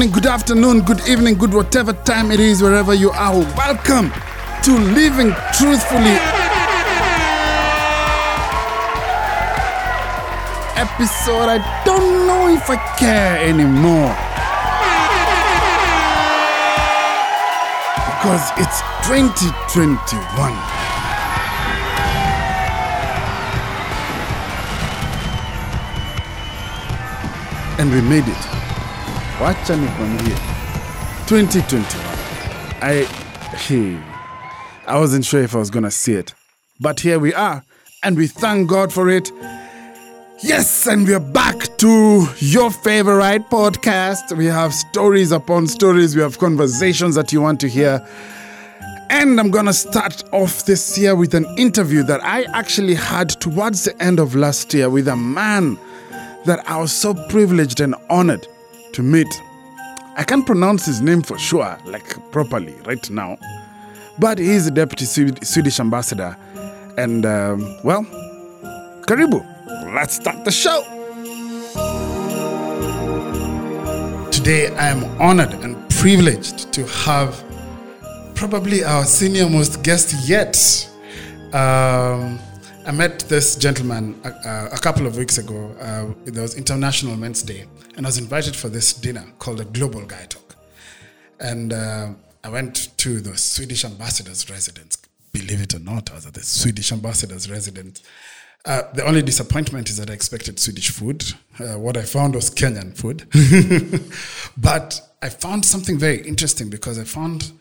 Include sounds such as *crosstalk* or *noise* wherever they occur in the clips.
morning, good afternoon, good evening, good whatever time it is, wherever you are. Welcome to Living Truthfully. Episode I don't know if I care anymore. Because it's 2021. And we made it. Wacha nikwambie. 2021 I hey, I wasn't sure if I was gonna see it. But here we are and we thank God for it. Yes and we're back to your favorite podcast. We have stories upon stories. We have conversations that you want to hear. And I'm gonna start off this year with an interview that I actually had towards the end of last year with a man that I was so privileged and honored to meet. I can't pronounce his name for sure, like properly right now, but he is the deputy Swed- Swedish ambassador. And um, well, Karibu, let's start the show. Today, I am honored and privileged to have probably our senior most guest yet. Um, I met this gentleman a, a, couple of weeks ago. Uh, was International Men's Day, and I was invited for this dinner called the Global Guy Talk. And uh, I went to the Swedish ambassador's residence. Believe it or not, I was at the Swedish ambassador's residence. Uh, the only disappointment is that I expected Swedish food. Uh, what I found was Kenyan food. *laughs* but I found something very interesting because I found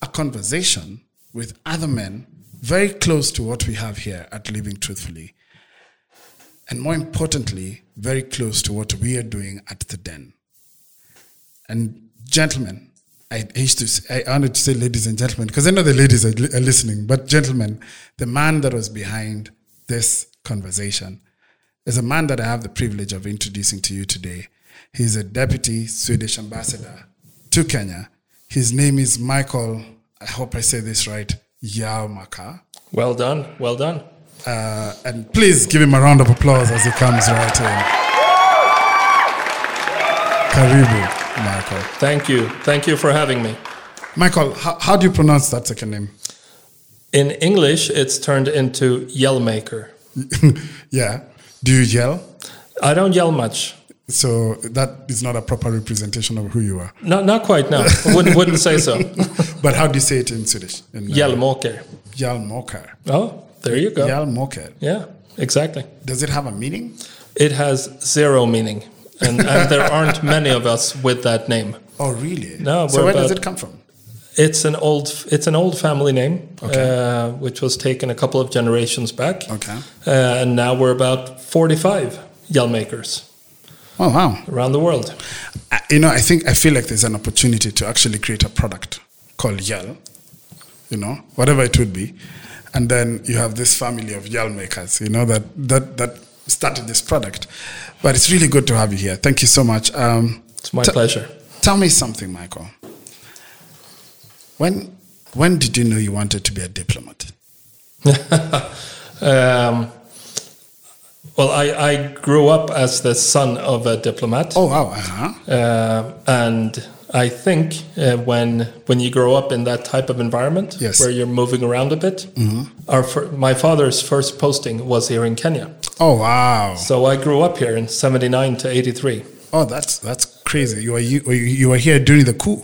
a conversation with other men very close to what we have here at Living Truthfully. And more importantly, very close to what we are doing at the Den. And gentlemen, I used to, say, I wanted to say ladies and gentlemen, because I know the ladies are, li- are listening, but gentlemen, the man that was behind this conversation is a man that I have the privilege of introducing to you today. He's a deputy Swedish ambassador to Kenya. His name is Michael, I hope I say this right, Yalmaka. Well done. Well done. Uh, and please give him a round of applause as he comes right in. Karibu, Michael. Thank you. Thank you for having me. Michael, how, how do you pronounce that second name? In English, it's turned into yell maker. *laughs* yeah. Do you yell? I don't yell much. So that is not a proper representation of who you are. Not, not quite, no. I *laughs* wouldn't, wouldn't say so. *laughs* But how do you say it in Swedish? In, uh. Hjalmokar. Oh, there you go. Yeah, exactly. Does it have a meaning? It has zero meaning. And, and there aren't many of us with that name. Oh, really? No, So where does it come from? It's an old it's an old family name, Okay. uh, which was taken a couple of generations back. Okay. Uh, and now we're about 45 yell makers Oh, wow. around the world. I- you know, I think I feel like there's an opportunity to actually create a product called Yell, you know, whatever it would be, and then you have this family of Yell makers, you know, that that that started this product. But it's really good to have you here. Thank you so much. Um, It's my t- pleasure. Tell me something, Michael. When when did you know you wanted to be a diplomat? *laughs* Um, well, I, I grew up as the son of a diplomat, Oh wow, uh-huh. uh, and I think uh, when when you grow up in that type of environment Yes. where you're moving around a bit, our fir- my father's first posting was here in Kenya, Oh wow. so I grew up here in '79 to '83. Oh, that's that's crazy. You were you you you were here during the coup.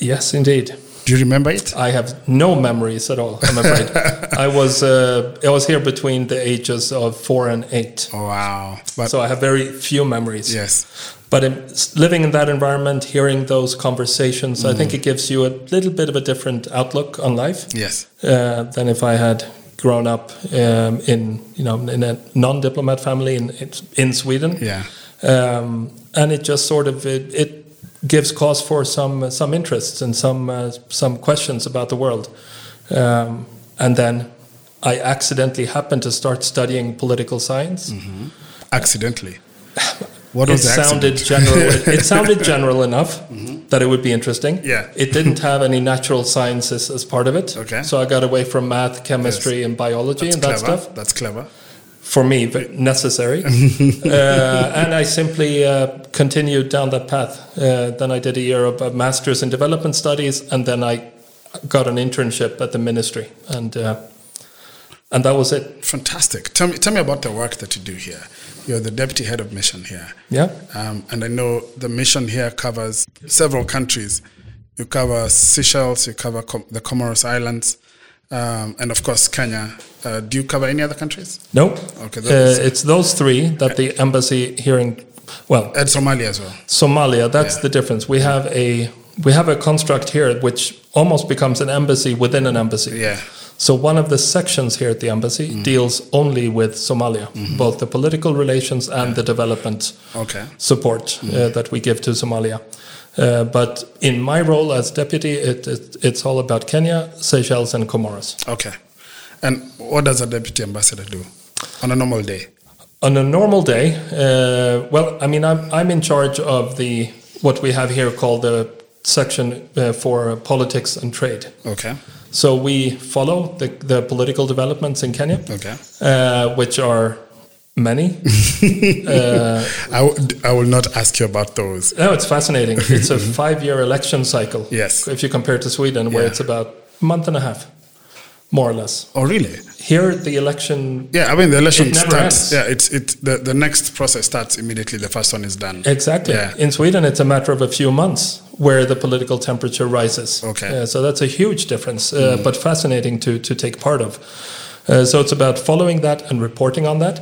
Yes, indeed. Do you remember it? I have no memories at all. I'm afraid. *laughs* I was uh, I was here between the ages of four and eight, Oh wow. But so I have very few memories. yes. But in, living in that environment, hearing those conversations, I think it gives you a little bit of a different outlook on life Yes. uh, than if I had grown up um, in you know in a non-diplomat family in in Sweden. Yeah. Um, and it just sort of it, it gives cause for some some interests and some uh, some questions about the world. Um, and then I accidentally happened to start studying political science. Accidentally. *laughs* What It sounded accident? general. *laughs* it, sounded general enough that it would be interesting. Yeah. It didn't have any natural sciences as part of it. Okay. So I got away from math, chemistry, Yes. and biology That's and that stuff. That's clever. for me ve- necessary, *laughs* uh, and I simply uh, continued down that path. Uh, then I did a year of a master's in development studies, and then I got an internship at the ministry, and uh, and that was it. Fantastic. Tell me, tell me about the work that you do here. You're the deputy head of mission here. Yeah. Um, and I know the mission here covers several countries. You cover Seychelles, you cover Com- the Comoros Islands, um, and of course Kenya. Uh, do you cover any other countries? No. Okay, Uh, it's those three that the embassy here in, well, And Somalia as well. Somalia. That's Yeah. the difference. We have a we have a construct here which almost becomes an embassy within an embassy. Yeah. So one of the sections here at the embassy Mm. deals only with Somalia, Mm-hmm. both the political relations and the development Okay. support Mm. uh, that we give to Somalia. Uh, but in my role as deputy, it, it, it's all about Kenya, Seychelles, and Comoros. Okay. And what does a deputy ambassador do on a normal day? On a normal day, uh, well, I mean, I'm, I'm in charge of the what we have here called the section uh, for politics and trade. Okay. So we follow the, the political developments in Kenya, Okay. uh, which are many. *laughs* uh, I, w- I will not ask you about those. no, it's fascinating. It's a *laughs* five-year election cycle. Yes. If you compare to Sweden, where Yeah. it's about a month and a half, more or less. Oh, really? Here, the election Yeah, I mean the election starts. ends. Yeah, it's it. The, the next process starts immediately. The first one is done. Exactly. Yeah. In Sweden, it's a matter of a few months where the political temperature rises. Okay. Mm. Uh, so that's a huge difference, uh, but fascinating to, to take part of. Uh, so it's about following that and reporting on that.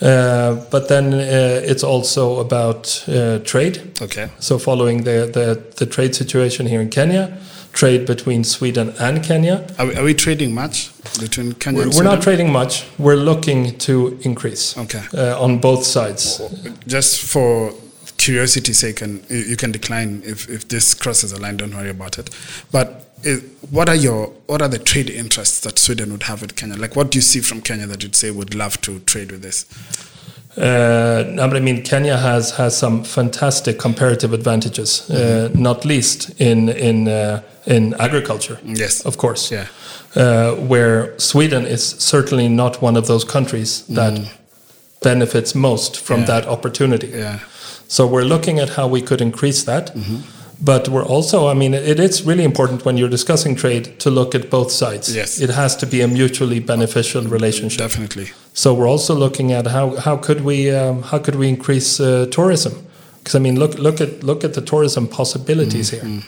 Uh, but then uh, it's also about uh, trade. Okay. So following the, the, the trade situation here in Kenya, trade between Sweden and Kenya. Are we, are we trading much between Kenya We're, we're not trading much. We're looking to increase Okay. uh, on both sides. Just for curiosity's sake, and you can decline if, if this crosses a line. Don't worry about it. But is, what are your what are the trade interests that Sweden would have with Kenya? Like, what do you see from Kenya that you'd say would love to trade with this? Uh, I mean, Kenya has has some fantastic comparative advantages, uh, not least in in uh, in agriculture. Yes. of course. Yeah. Uh, where Sweden is certainly not one of those countries that benefits most from Yeah. that opportunity. Yeah. So we're looking at how we could increase that. But we're also, I mean, it is really important when you're discussing trade to look at both sides. Yes. It has to be a mutually beneficial relationship. Definitely. So we're also looking at how how could we um, how could we increase uh, tourism? Because I mean, look look at look at the tourism possibilities here.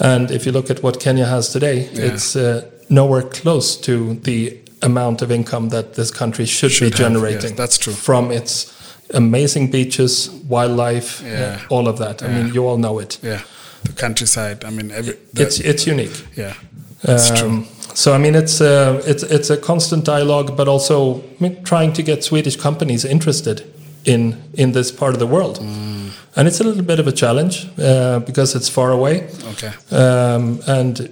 And if you look at what Kenya has today, Yeah. it's uh, nowhere close to the amount of income that this country should, Should be have, generating. yes, that's true. From its amazing beaches, wildlife, Yeah. all of that. I mean, you all know it. Yeah. The countryside. I mean, every. The, It's it's unique. yeah. It's true. Um, so I mean, it's uh, it's it's a constant dialogue, but also I mean, trying to get Swedish companies interested in in this part of the world, Mm. and it's a little bit of a challenge uh, because it's far away, Okay. um, and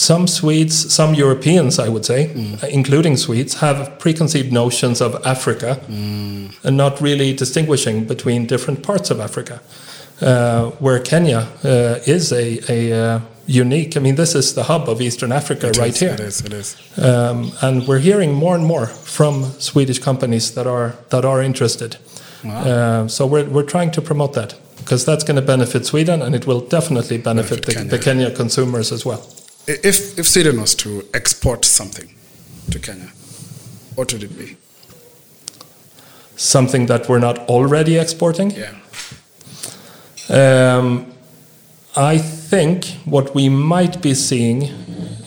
some Swedes, some Europeans, I would say, Mm. uh, including Swedes, have preconceived notions of Africa, Mm. and not really distinguishing between different parts of Africa. Uh, where Kenya uh, is a, a uh, unique. I mean, this is the hub of Eastern Africa It right is, here. It is. It is. Um, and we're hearing more and more from Swedish companies that are that are interested. Wow. Uh, so we're we're trying to promote that because that's going to benefit Sweden and it will definitely benefit, Benefit the, Kenya. the Kenya consumers as well. If if Sweden was to export something to Kenya, what would it be? Something that we're not already exporting. Yeah. Um, I think what we might be seeing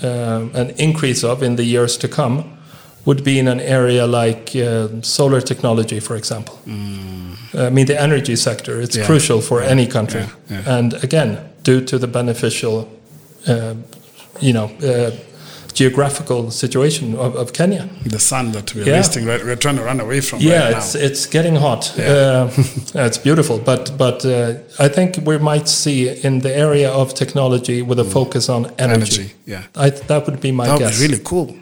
um, an increase of in the years to come would be in an area like uh, solar technology, for example. I mean, the energy sector, it's Mm. Yeah. crucial for any country. Yeah, yeah. And again, due to the beneficial, uh, you know, uh, geographical situation of, of Kenya. The sun that we're Yeah. wasting, we're, we're trying to run away from Yeah, right it's it's getting hot. Yeah. Uh, *laughs* it's beautiful, but but uh, I think we might see in the area of technology with a focus on energy. Mm. Energy, yeah. I, that would be my That would guess. be really cool.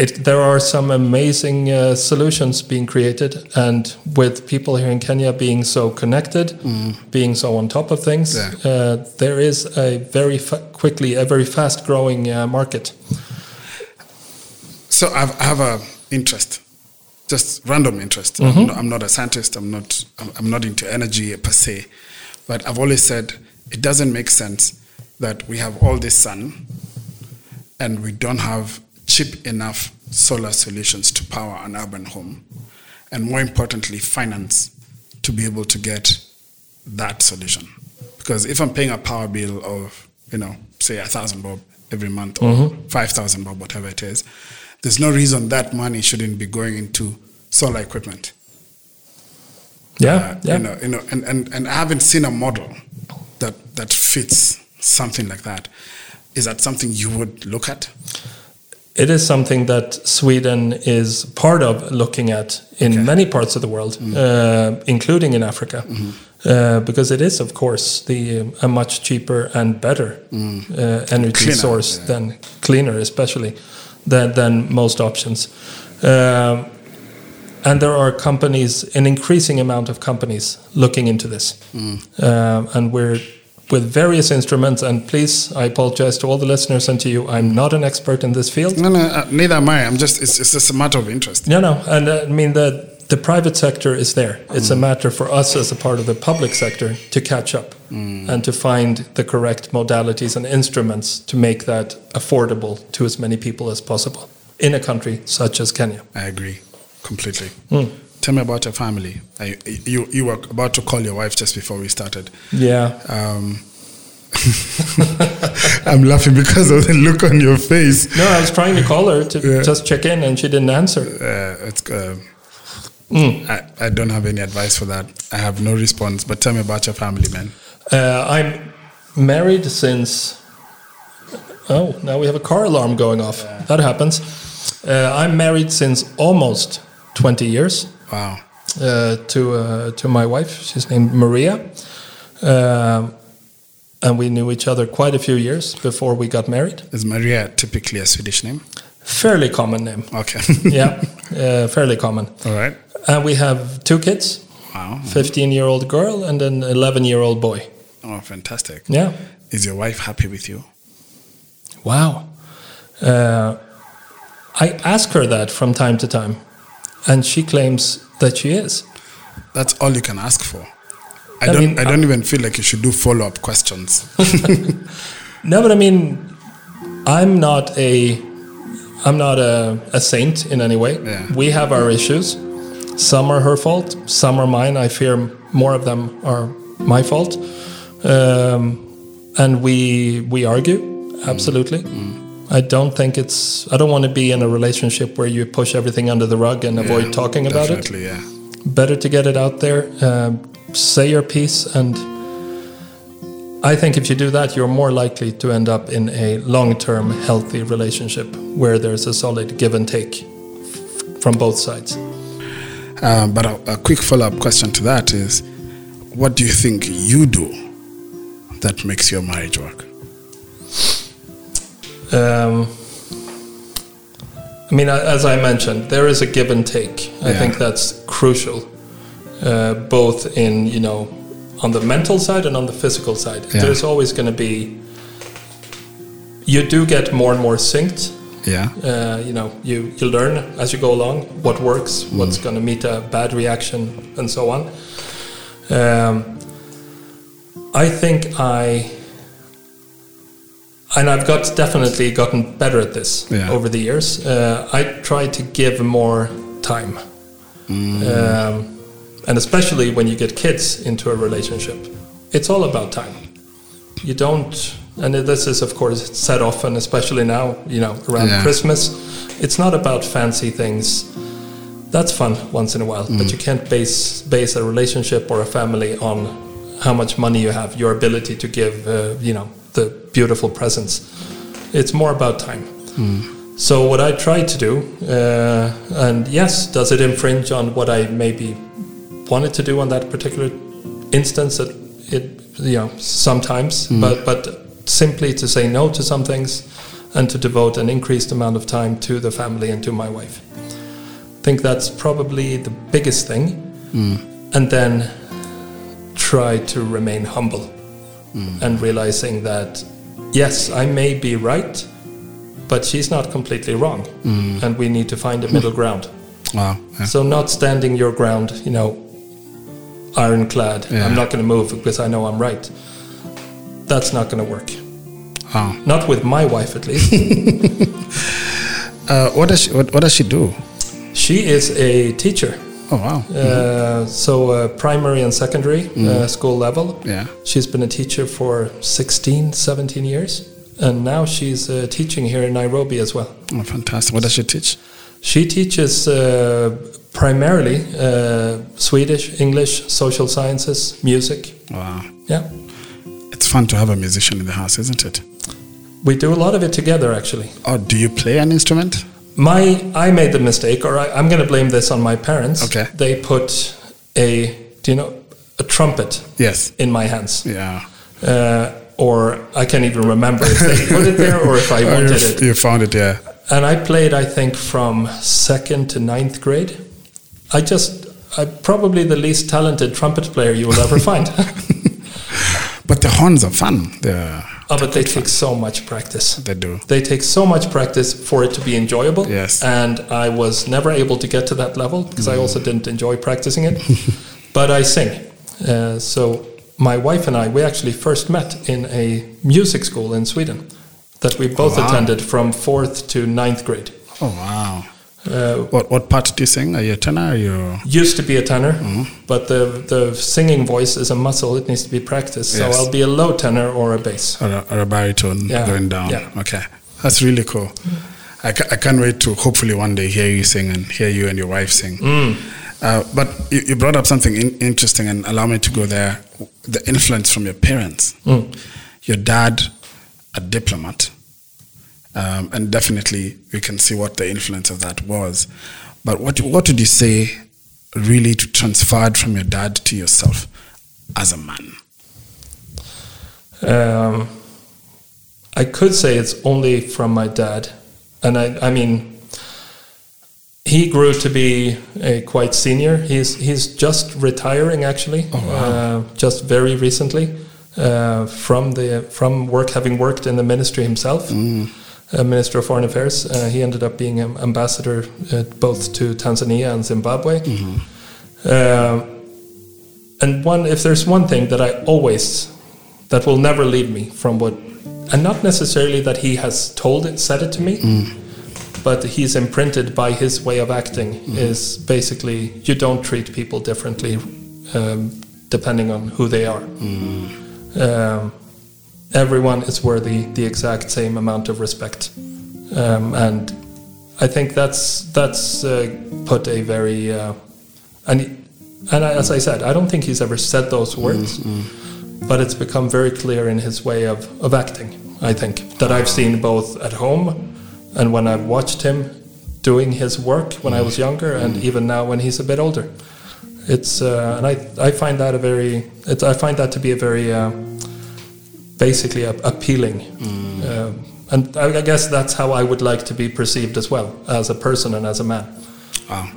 It, there are some amazing uh, solutions being created, and with people here in Kenya being so connected, being so on top of things, Mm. Yeah. uh, there is a very fa- quickly a very fast growing uh, market. So I've, I have a interest just random interest. I'm, not, I'm not a scientist. I'm not. I'm not into energy per se, but I've always said it doesn't make sense that we have all this sun, and we don't have cheap enough solar solutions to power an urban home, and more importantly, finance to be able to get that solution. Because if I'm paying a power bill of, you know, say a thousand bob every month or five thousand bob, whatever it is, there's no reason that money shouldn't be going into solar equipment. Yeah, Uh, yeah. You know, you know, and, and, and I haven't seen a model that that fits something like that. Is that something you would look at? It is something that Sweden is part of looking at in many parts of the world, uh, including in Africa, uh, because it is, of course, the um, a much cheaper and better uh, energy Cleaner, source yeah. than cleaner, especially than than most options. Um, and there are companies, an increasing amount of companies, looking into this, Um, and we're with various instruments. And please, I apologize to all the listeners and to you. I'm not an expert in this field. No, no, uh, neither am I. I'm just. It's, it's just a matter of interest. No, no, and uh, I mean the the private sector is there. It's a matter for us as a part of the public sector to catch up and to find the correct modalities and instruments to make that affordable to as many people as possible in a country such as Kenya. I agree completely. Tell me about your family. I, you you were about to call your wife just before we started. Yeah, Um, *laughs* I'm laughing because of the look on your face. no, I was trying to call her to Yeah. just check in, and she didn't answer. Uh, it's. Uh, I, I don't have any advice for that. I have no response. But tell me about your family, man. Uh, I'm married since. Oh, now we have a car alarm going off. That happens. Uh, I'm married since almost 20 years Wow. uh, to uh, to my wife. She's named Maria, um, and we knew each other quite a few years before we got married. Is Maria typically a Swedish name? Fairly common name. Okay. *laughs* yeah, uh, fairly common. All right. And we have two kids: Wow. 15-year-old girl and an 11-year-old boy. Oh, fantastic. Yeah. Is your wife happy with you? Wow. Uh, I ask her that from time to time, and she claims that she is. That's all you can ask for. I, I don't. mean, I don't uh, even feel like you should do follow-up questions. *laughs* No, but I mean, I'm not a, I'm not a, a saint in any way. Yeah. We have our issues. Some are her fault. Some are mine. I fear more of them are my fault. Um, and we we argue absolutely. Mm. Mm. I don't think it's. I don't want to be in a relationship where you push everything under the rug and avoid Yeah, talking about it. Yeah. better to get it out there, um, say your piece, and I think if you do that, you're more likely to end up in a long term, healthy relationship where there's a solid give and take f- from both sides. Uh, but a, a quick follow-up question to that is, what do you think you do that makes your marriage work? Um, I mean, as I mentioned, there is a give and take. I think that's crucial, uh, both in you know, on the mental side and on the physical side. Yeah. There's always going to be. You do get more and more synced. Yeah. Uh, you know, you you learn as you go along what works, what's going to meet a bad reaction, and so on. Um, I think I and I've got definitely gotten better at this Yeah. over the years. Uh, I try to give more time, um, and especially when you get kids into a relationship, it's all about time. You don't, and this is of course said often, especially now, you know, around Yeah. Christmas. It's not about fancy things. That's fun once in a while, but you can't base base a relationship or a family on how much money you have, your ability to give, uh, you know, beautiful presents. It's more about time. So what I try to do, uh, and yes, does it infringe on what I maybe wanted to do on that particular instance? It, it you know, sometimes, mm. but but simply to say no to some things, and to devote an increased amount of time to the family and to my wife. I think that's probably the biggest thing, mm. and then try to remain humble mm. and realizing that yes, I may be right, but she's not completely wrong, and we need to find a middle ground. *laughs* Wow. Yeah. So not standing your ground, you know, ironclad. Yeah. I'm not going to move because I know I'm right. That's not going to work. Wow. Not with my wife, at least. *laughs* Uh, what does she, what, what does she do? she is a teacher. Oh wow. Uh, so uh, primary and secondary uh, school level. Yeah. She's been a teacher for 16, 17 years. And now she's uh, teaching here in Nairobi as well. Oh, fantastic. What does she teach? She teaches uh, primarily uh, Swedish, English, social sciences, music. Wow. Yeah. It's fun to have a musician in the house, isn't it? We do a lot of it together, actually. Oh, do you play an instrument? My, I made the mistake, or I, I'm going to blame this on my parents. Okay. They put a, do you know, a trumpet Yes. in my hands. Yeah. Uh, or I can't even remember if they put it there or if I *laughs* wanted it. you found it, yeah. And I played, I think, from second to ninth grade. I just, I'm probably the least talented trumpet player you will ever find. *laughs* But the horns are fun. They're, oh, but they take so much practice. they do. They take so much practice for it to be enjoyable. Yes. And I was never able to get to that level because I also didn't enjoy practicing it. *laughs* but I sing. Uh, so my wife and I, we actually first met in a music school in Sweden that we both Wow. attended from fourth to ninth grade. Oh wow. Uh, What what part do you sing? Are you a tenor? Are you used to be a tenor, Mm-hmm. but the the singing voice is a muscle; it needs to be practiced. So Yes. I'll be a low tenor or a bass. or a, or a baritone Yeah. going down? Yeah. Okay, that's really cool. I, ca- I can't wait to hopefully one day hear you sing and hear you and your wife sing. Mm. Uh, but you, you brought up something in, interesting, and allow me to go there. The influence from your parents. Mm. Your dad, a diplomat, um, and definitely we can see what the influence of that was. But what what would you say really to transferred from your dad to yourself as a man? Um, I could say it's only from my dad, and I, I mean, he grew to be a quite senior. He's he's just retiring actually, uh, just very recently uh, from the from work having worked in the ministry himself. Uh, Minister of Foreign Affairs. Uh, he ended up being an ambassador uh, both to Tanzania and Zimbabwe. Uh, and one, if there's one thing that I always, that will never leave me from what, and not necessarily that he has told it, said it to me, but he's imprinted by his way of acting, is basically you don't treat people differently um, depending on who they are. Um, everyone is worthy the exact same amount of respect, um, and I think that's that's uh, put a very uh, and and I- as I said, I don't think he's ever said those words, but it's become very clear in his way of, of acting. I think that I've seen both at home and when I've watched him doing his work when I was younger, and even now when he's a bit older. It's uh, and I I find that a very I find that to be a very uh, basically a, appealing. Um, and I, I guess that's how I would like to be perceived as well, as a person and as a man. Wow,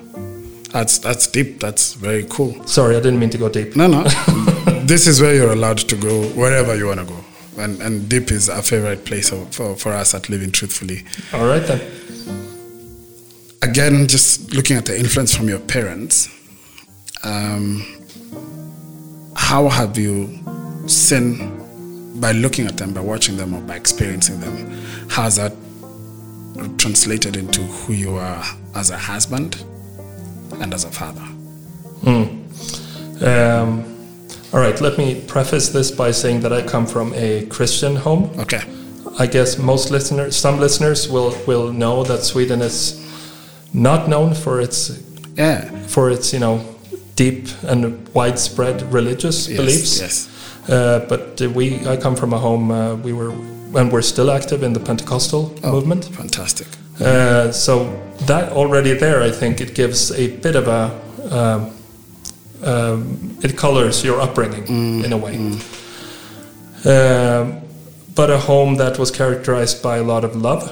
that's that's deep. That's very cool. Sorry, I didn't mean to go deep. No, no. *laughs* this is where you're allowed to go wherever you want to go, and and deep is our favorite place of, for for us at Living Truthfully. All right then. Again, just looking at the influence from your parents. Um, how have you seen by looking at them, by watching them, or by experiencing them? How's that translated into who you are as a husband and as a father? Um, all right, let me preface this by saying that I come from a Christian home. Okay. I guess most listeners, some listeners will will know that Sweden is not known for its Yeah. for its you know deep and widespread religious Yes, beliefs. Yes. Uh, but uh, we, I come from a home. Uh, we were and we're still active in the Pentecostal Oh, movement. Fantastic. Uh, so that already there, I think it gives a bit of a, um, um, it colors your upbringing in a way. Um, but a home that was characterized by a lot of love,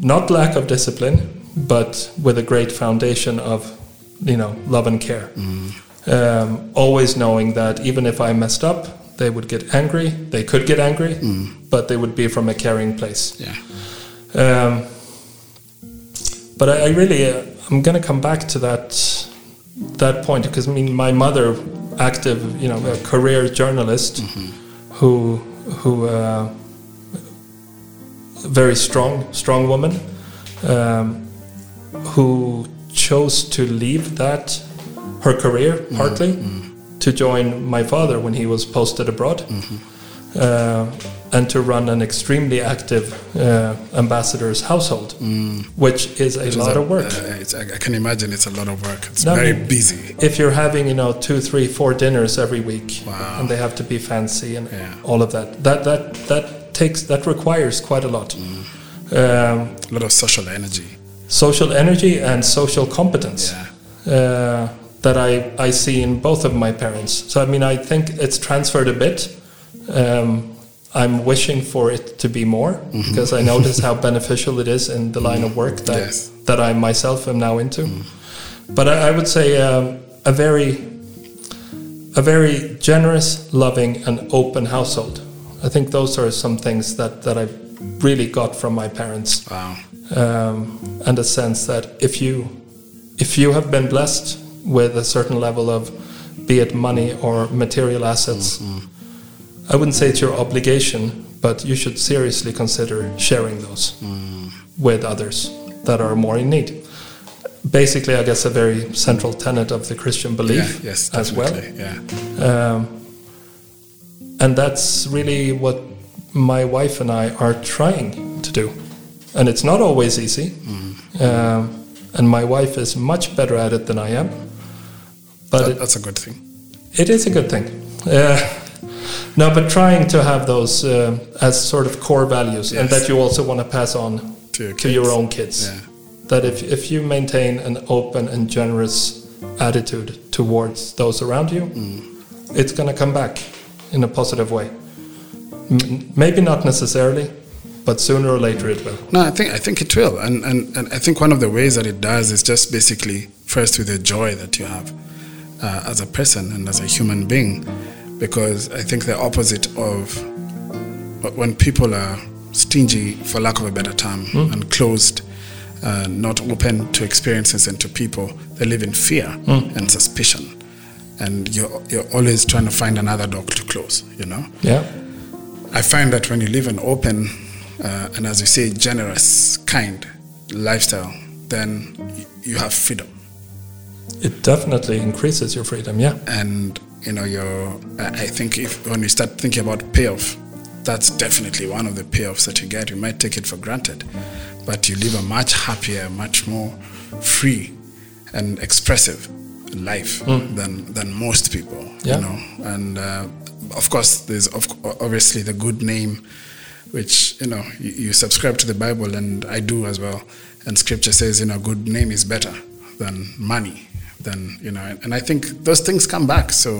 not lack of discipline, but with a great foundation of, you know, love and care. Um, always knowing that even if I messed up, they would get angry. They could get angry, but they would be from a caring place. Yeah. Um, but I, I really, uh, I'm going to come back to that that point because I mean my mother, active, you know, a career journalist, who who uh, very strong strong woman, um, who chose to leave that her career partly to join my father when he was posted abroad. Uh, and to run an extremely active uh, ambassador's household, which is a Which is lot a- of work. uh, it's, I, can imagine it's a lot of work. It's No, I very busy. if you're having you know two three four dinners every week Wow. and they have to be fancy and Yeah. all of that that that that takes that requires quite a lot Mm. um, A lot of social energy. social energy and social competence Yeah. That I, I see in both of my parents so I mean I think it's transferred a bit um, I'm wishing for it to be more Mm-hmm. because I notice how beneficial it is in the line of work that Yes. that I myself am now into. But I, I would say um, a very a very generous, loving, and open household. I think those are some things that that I really got from my parents, Wow. um, and a sense that if you if you have been blessed with a certain level of be it money or material assets. I wouldn't say it's your obligation, but you should seriously consider sharing those with others that are more in need. Basically, I guess a very central tenet of the Christian belief yeah, yes, as well. Yeah. Um, and that's really what my wife and I are trying to do. And it's not always easy. Um, and my wife is much better at it than I am. But That- that's a good thing. it is a good thing. Uh, no, but trying to have those uh, as sort of core values and that you also want to pass on To your to your own kids. Yeah. That if, if you maintain an open and generous attitude towards those around you, Mm. it's going to come back in a positive way. M- maybe not necessarily, but sooner or later it will. No, I think I think it will, and, and and I think one of the ways that it does is just basically first with the joy that you have uh, as a person and as a human being, because I think the opposite of when people are stingy, for lack of a better term, and closed, uh, not open to experiences and to people, they live in fear and suspicion, and you're you're always trying to find another door to close, you know. Yeah. I find that when you live an open uh, and, as you say, generous, kind lifestyle, then you have freedom. It definitely increases your freedom. Yeah. And you know, you're. I think if when you start thinking about payoff, that's definitely one of the payoffs that you get. You might take it for granted, but you live a much happier, much more free and expressive life than than most people. Yeah. You know, and uh, of course, there's of, obviously the good name, which you know you, you subscribe to the Bible, and I do as well. And Scripture says, you know, good name is better than money, than you know, and, I think those things come back. So.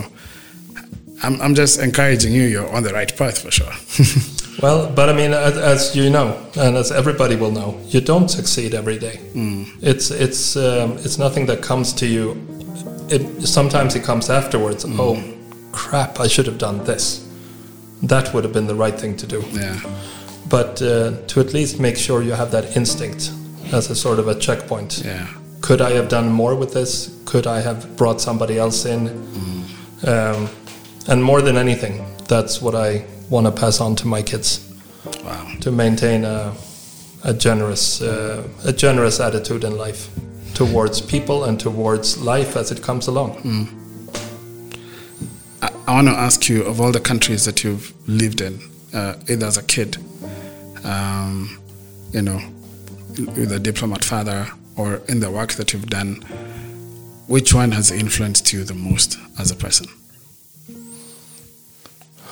I'm, I'm just encouraging you. You're on the right path for sure. *laughs* Well, but I mean, as, as you know, and as everybody will know, you don't succeed every day. It's it's um, it's nothing that comes to you. It sometimes it comes afterwards. Oh, crap! I should have done this. That would have been the right thing to do. yeah, But uh, to at least make sure you have that instinct as a sort of a checkpoint. yeah, Could I have done more with this? Could I have brought somebody else in? Um, and more than anything, that's what I want to pass on to my kids wow. to maintain a, a generous uh, a generous attitude in life towards people and towards life as it comes along. I, I want to ask you of all the countries that you've lived in, uh, either as a kid, um, you know, with a diplomat father, or in the work that you've done, which one has influenced you the most as a person?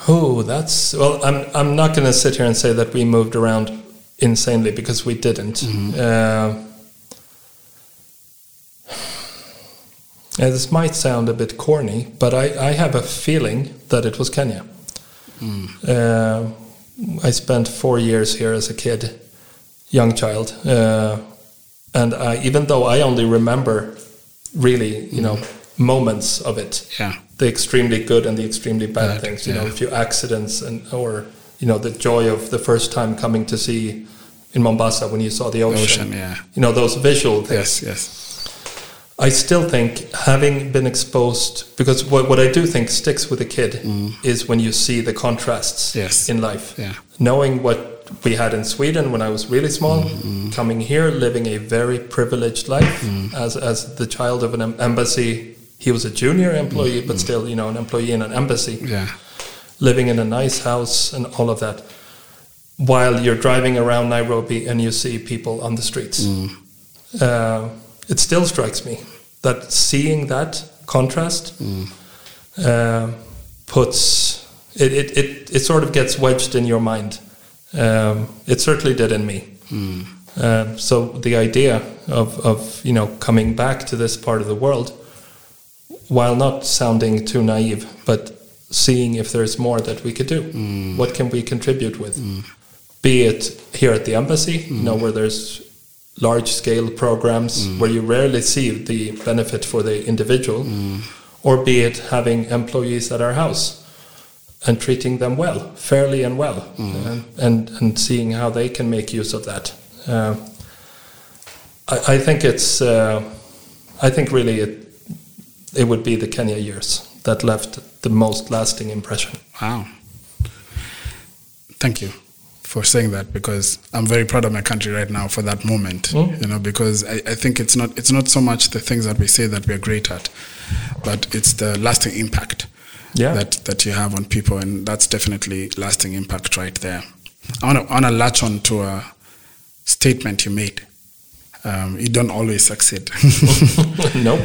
Oh, that's well. I'm I'm not going to sit here and say that we moved around insanely because we didn't. Uh, this might sound a bit corny, but I, I have a feeling that it was Kenya. Uh, I spent four years here as a kid, young child, uh, and I, even though I only remember really, you know, moments of it, Yeah, the extremely good and the extremely bad Bad, things. You know, a few accidents and or you know the joy of the first time coming to see in Mombasa when you saw the ocean. ocean. Yeah, You know those visual things. yes, yes. I still think having been exposed, because what, what I do think sticks with a kid mm. is when you see the contrasts Yes. in life. Yeah. Knowing what we had in Sweden when I was really small, mm, mm. coming here, living a very privileged life mm. as, as the child of an embassy. He was a junior employee, but still, you know, an employee in an embassy Yeah. living in a nice house and all of that while you're driving around Nairobi and you see people on the streets. Uh, it still strikes me that seeing that contrast uh, puts it, it, it, it sort of gets wedged in your mind. Um, it certainly did in me. Hmm. Um, so the idea of, of you know coming back to this part of the world while not sounding too naive, but seeing if there's more that we could do. Hmm. What can we contribute with? Hmm. Be it here at the embassy, you know, where there's large scale programs where you rarely see the benefit for the individual, or be it having employees at our house and treating them well, fairly and well, and, and, and seeing how they can make use of that. Uh, I, I think it's, uh, I think really it, it would be the Kenya years that left the most lasting impression. Wow. Thank you for saying that because I'm very proud of my country right now for that moment. You know, because I, I think it's not it's not so much the things that we say that we're great at, but it's the lasting impact Yeah. that that you have on people, and that's definitely lasting impact right there. I want to want to latch on to a statement you made. Um, you don't always succeed. *laughs* nope.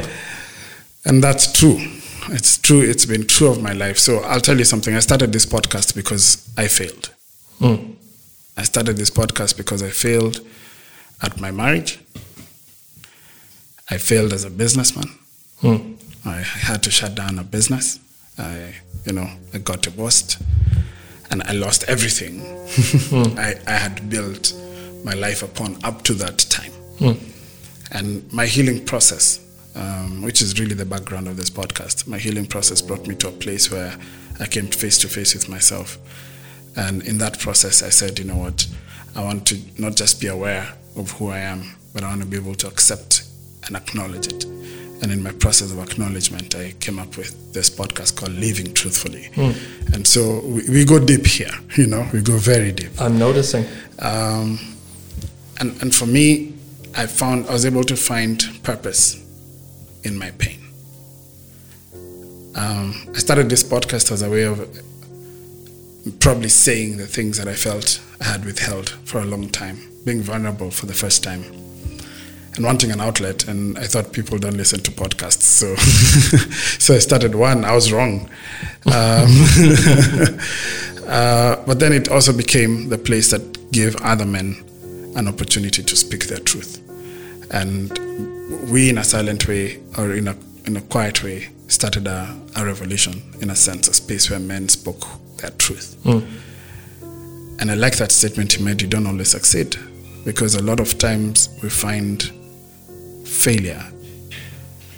And that's true. It's true. It's been true of my life. So I'll tell you something. I started this podcast because I failed. Mm. I started this podcast because I failed at my marriage. I failed as a businessman. Mm. I had to shut down a business. I, you know, I got divorced, and I lost everything *laughs* I, I had built my life upon up to that time. And my healing process, um, which is really the background of this podcast, my healing process brought me to a place where I came face to face with myself. And in that process, I said, you know what, I want to not just be aware of who I am, but I want to be able to accept and acknowledge it. And in my process of acknowledgement, I came up with this podcast called Living Truthfully. And so we, we go deep here, you know, we go very deep. I'm noticing. Um, and, and for me, I found I was able to find purpose in my pain. Um, I started this podcast as a way of probably saying the things that I felt I had withheld for a long time, being vulnerable for the first time, and wanting an outlet. And I thought people don't listen to podcasts, so *laughs* so I started one. I was wrong, um, *laughs* uh, but then it also became the place that gave other men an opportunity to speak their truth. And we, in a silent way or in a, in a quiet way, started a, a revolution, in a sense, a space where men spoke their truth. And I like that statement you made you don't always succeed. Because a lot of times we find failure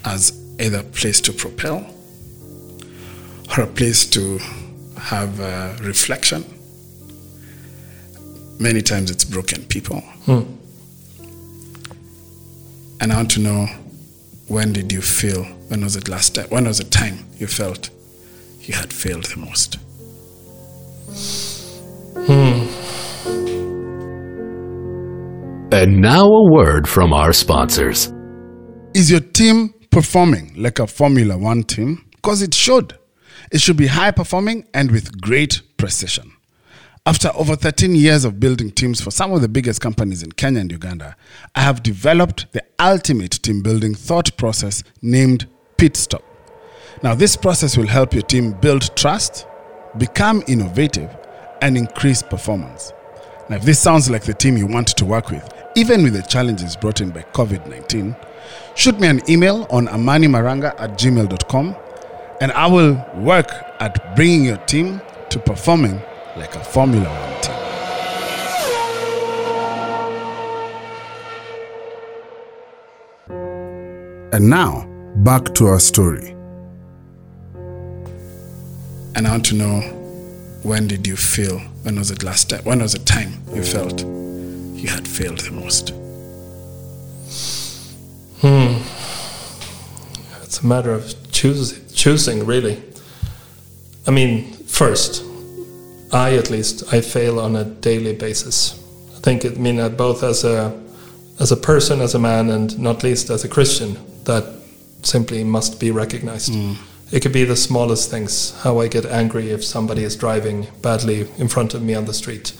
as either a place to propel or a place to have uh, reflection many times it's broken people. And I want to know when did you feel, when was it last time, when was the time you felt you had failed the most? And now a word from our sponsors. Is your team performing like a Formula One team? Because it should. It should be high performing and with great precision. After over 13 years of building teams for some of the biggest companies in Kenya and Uganda, I have developed the ultimate team building thought process named Pit Stop. Now, this process will help your team build trust, become innovative, and increase performance. Now, if this sounds like the team you want to work with, even with the challenges brought in by COVID 19, shoot me an email on amanimaranga at gmail.com and I will work at bringing your team to performing like a Formula One team. And now, back to our story. And I want to know when did you feel, when was it last time, when was the time you felt you had failed the most? Hmm. it's a matter of choosing, choosing really. I mean, first, I at least I fail on a daily basis. I think it I mean that both as a as a person, as a man, and not least as a Christian, that simply must be recognized. Hmm. It could be the smallest things. How I get angry if somebody is driving badly in front of me on the street.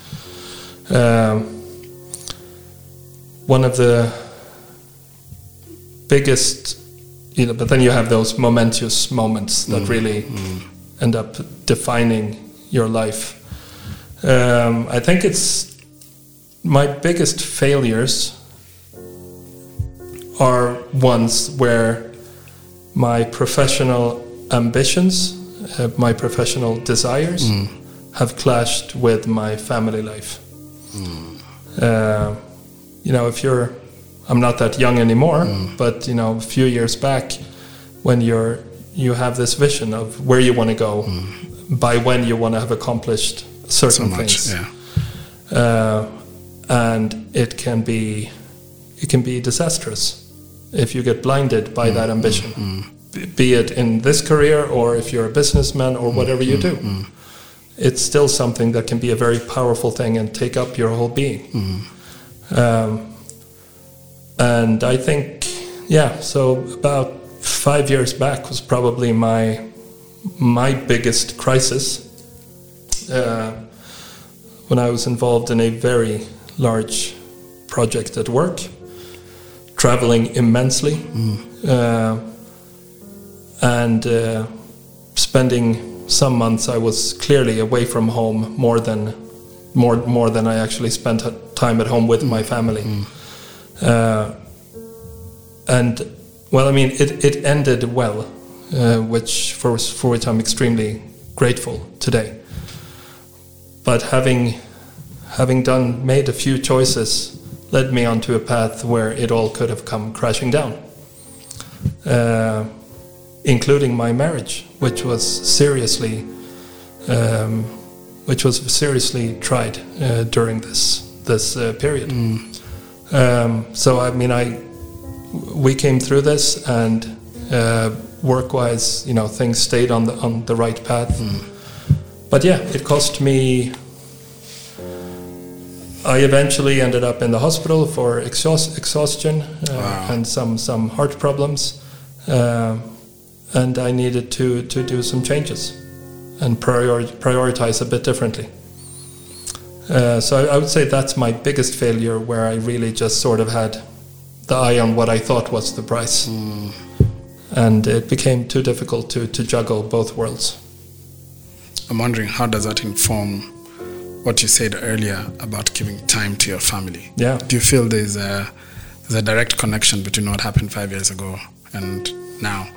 Um, one of the biggest, you know, but then you have those momentous moments that really end up defining your life. Um, I think it's my biggest failures are ones where my professional ambitions, uh, my professional desires, have clashed with my family life. Uh, you know, if you're, I'm not that young anymore, but you know, a few years back, when you're, you have this vision of where you want to go, by when you want to have accomplished So certain much. things Yeah. uh, and it can be it can be disastrous if you get blinded by that ambition be it in this career or if you're a businessman or whatever you do it's still something that can be a very powerful thing and take up your whole being um, and i think yeah so about five years back was probably my my biggest crisis uh, when I was involved in a very large project at work, traveling immensely, uh, and uh, spending some months. I was clearly away from home more than more more than I actually spent time at home with my family. Uh, and well, I mean, it, it ended well, uh, which for for which I'm extremely grateful today. But having having done made a few choices led me onto a path where it all could have come crashing down uh, including my marriage which was seriously um, which was seriously tried uh, during this this uh, period um, so I mean I we came through this and uh, work-wise you know things stayed on the on the right path but yeah, it cost me. I eventually ended up in the hospital for exhaust, exhaustion uh, Wow. and some some heart problems, uh, and I needed to to do some changes and prior, prioritize a bit differently. Uh, so I, I would say that's my biggest failure, where I really just sort of had the eye on what I thought was the price, and it became too difficult to to juggle both worlds. I'm wondering how does that inform what you said earlier about giving time to your family? Yeah. Do you feel there's a there's a direct connection between what happened five years ago and now?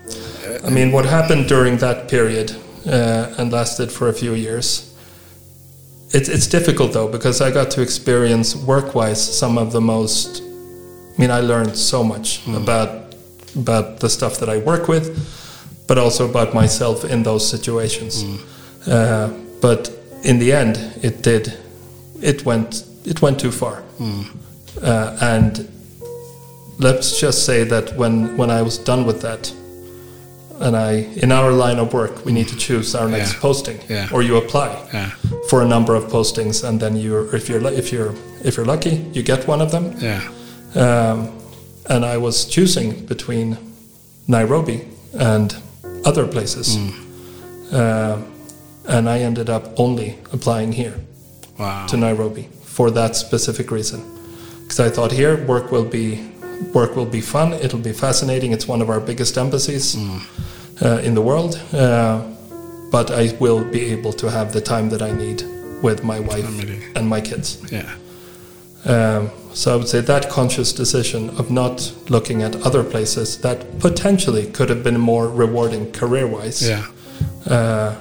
I mean, what happened during that period uh, and lasted for a few years. It's it's difficult though because I got to experience work-wise some of the most. I mean, I learned so much about about the stuff that I work with, but also about myself in those situations. Uh, but in the end, it did. It went. It went too far, uh, and let's just say that when when I was done with that, and I in our line of work we need to choose our next Yeah. posting, Yeah. or you apply Yeah. for a number of postings, and then you if you're if you're if you're lucky you get one of them. Yeah. Um, and I was choosing between Nairobi and other places, Um and I ended up only applying here Wow. to Nairobi for that specific reason. Because I thought here work will be work will be fun. It'll be fascinating. It's one of our biggest embassies uh, in the world, uh, but I will be able to have the time that I need with my wife Family. and my kids. Yeah. Um, so I would say that conscious decision of not looking at other places that potentially could have been more rewarding career-wise Yeah. uh,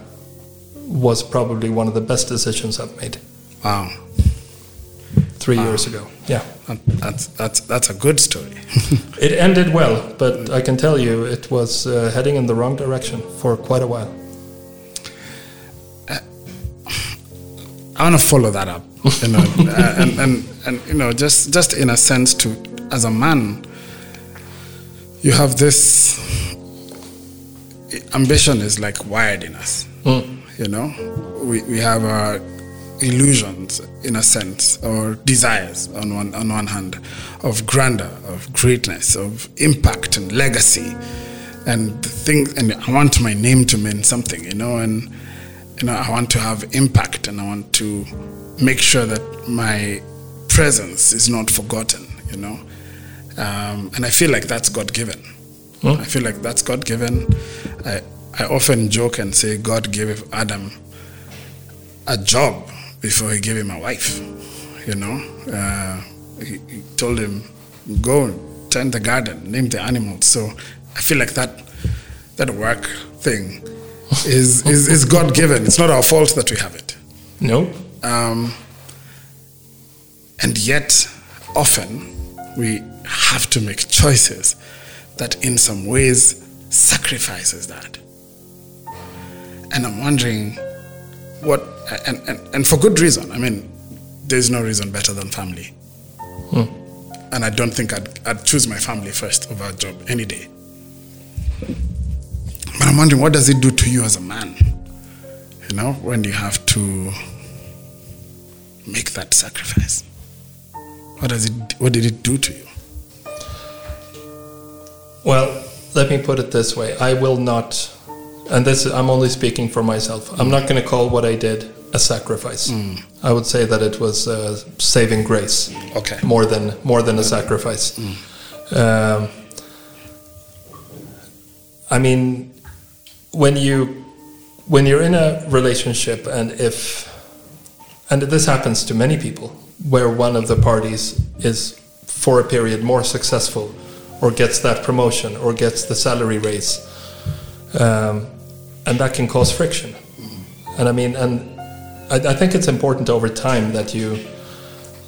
was probably one of the best decisions I've made Wow. Three years ago. Yeah. That's that's that's a good story. *laughs* It ended well, but I can tell you it was uh, heading in the wrong direction for quite a while. I want to follow that up, you know, *laughs* uh, and, and and you know, just just in a sense, to as a man, you have this ambition is like wired in us. You know, we, we have our illusions, in a sense, or desires on one, on one hand, of grandeur, of greatness, of impact and legacy. And the thing, and I want my name to mean something, you know, and you know, I want to have impact and I want to make sure that my presence is not forgotten, you know. Um, and I feel like that's God given. I feel like that's God given. I, I often joke and say God gave Adam a job before he gave him a wife, you know. Uh, he, he told him, go tend the garden, name the animals. So I feel like that, that work thing *laughs* is, is, is God given. It's not our fault that we have it. No. Um, and yet, often, we have to make choices that, in some ways, sacrifices that. And I'm wondering what, and, and, and for good reason. I mean, there's no reason better than family. Hmm. And I don't think I'd, I'd choose my family first over a job any day. But I'm wondering, what does it do to you as a man? You know, when you have to make that sacrifice? What does it? What did it do to you? Well, let me put it this way: I will not, and this I'm only speaking for myself. I'm not going to call what I did a sacrifice. I would say that it was uh, saving grace. Okay. More than more than a sacrifice. Um, I mean, when you when you're in a relationship, and if and this happens to many people, where one of the parties is for a period more successful, or gets that promotion, or gets the salary raise, um, and that can cause friction. And I mean, and I, I think it's important over time that you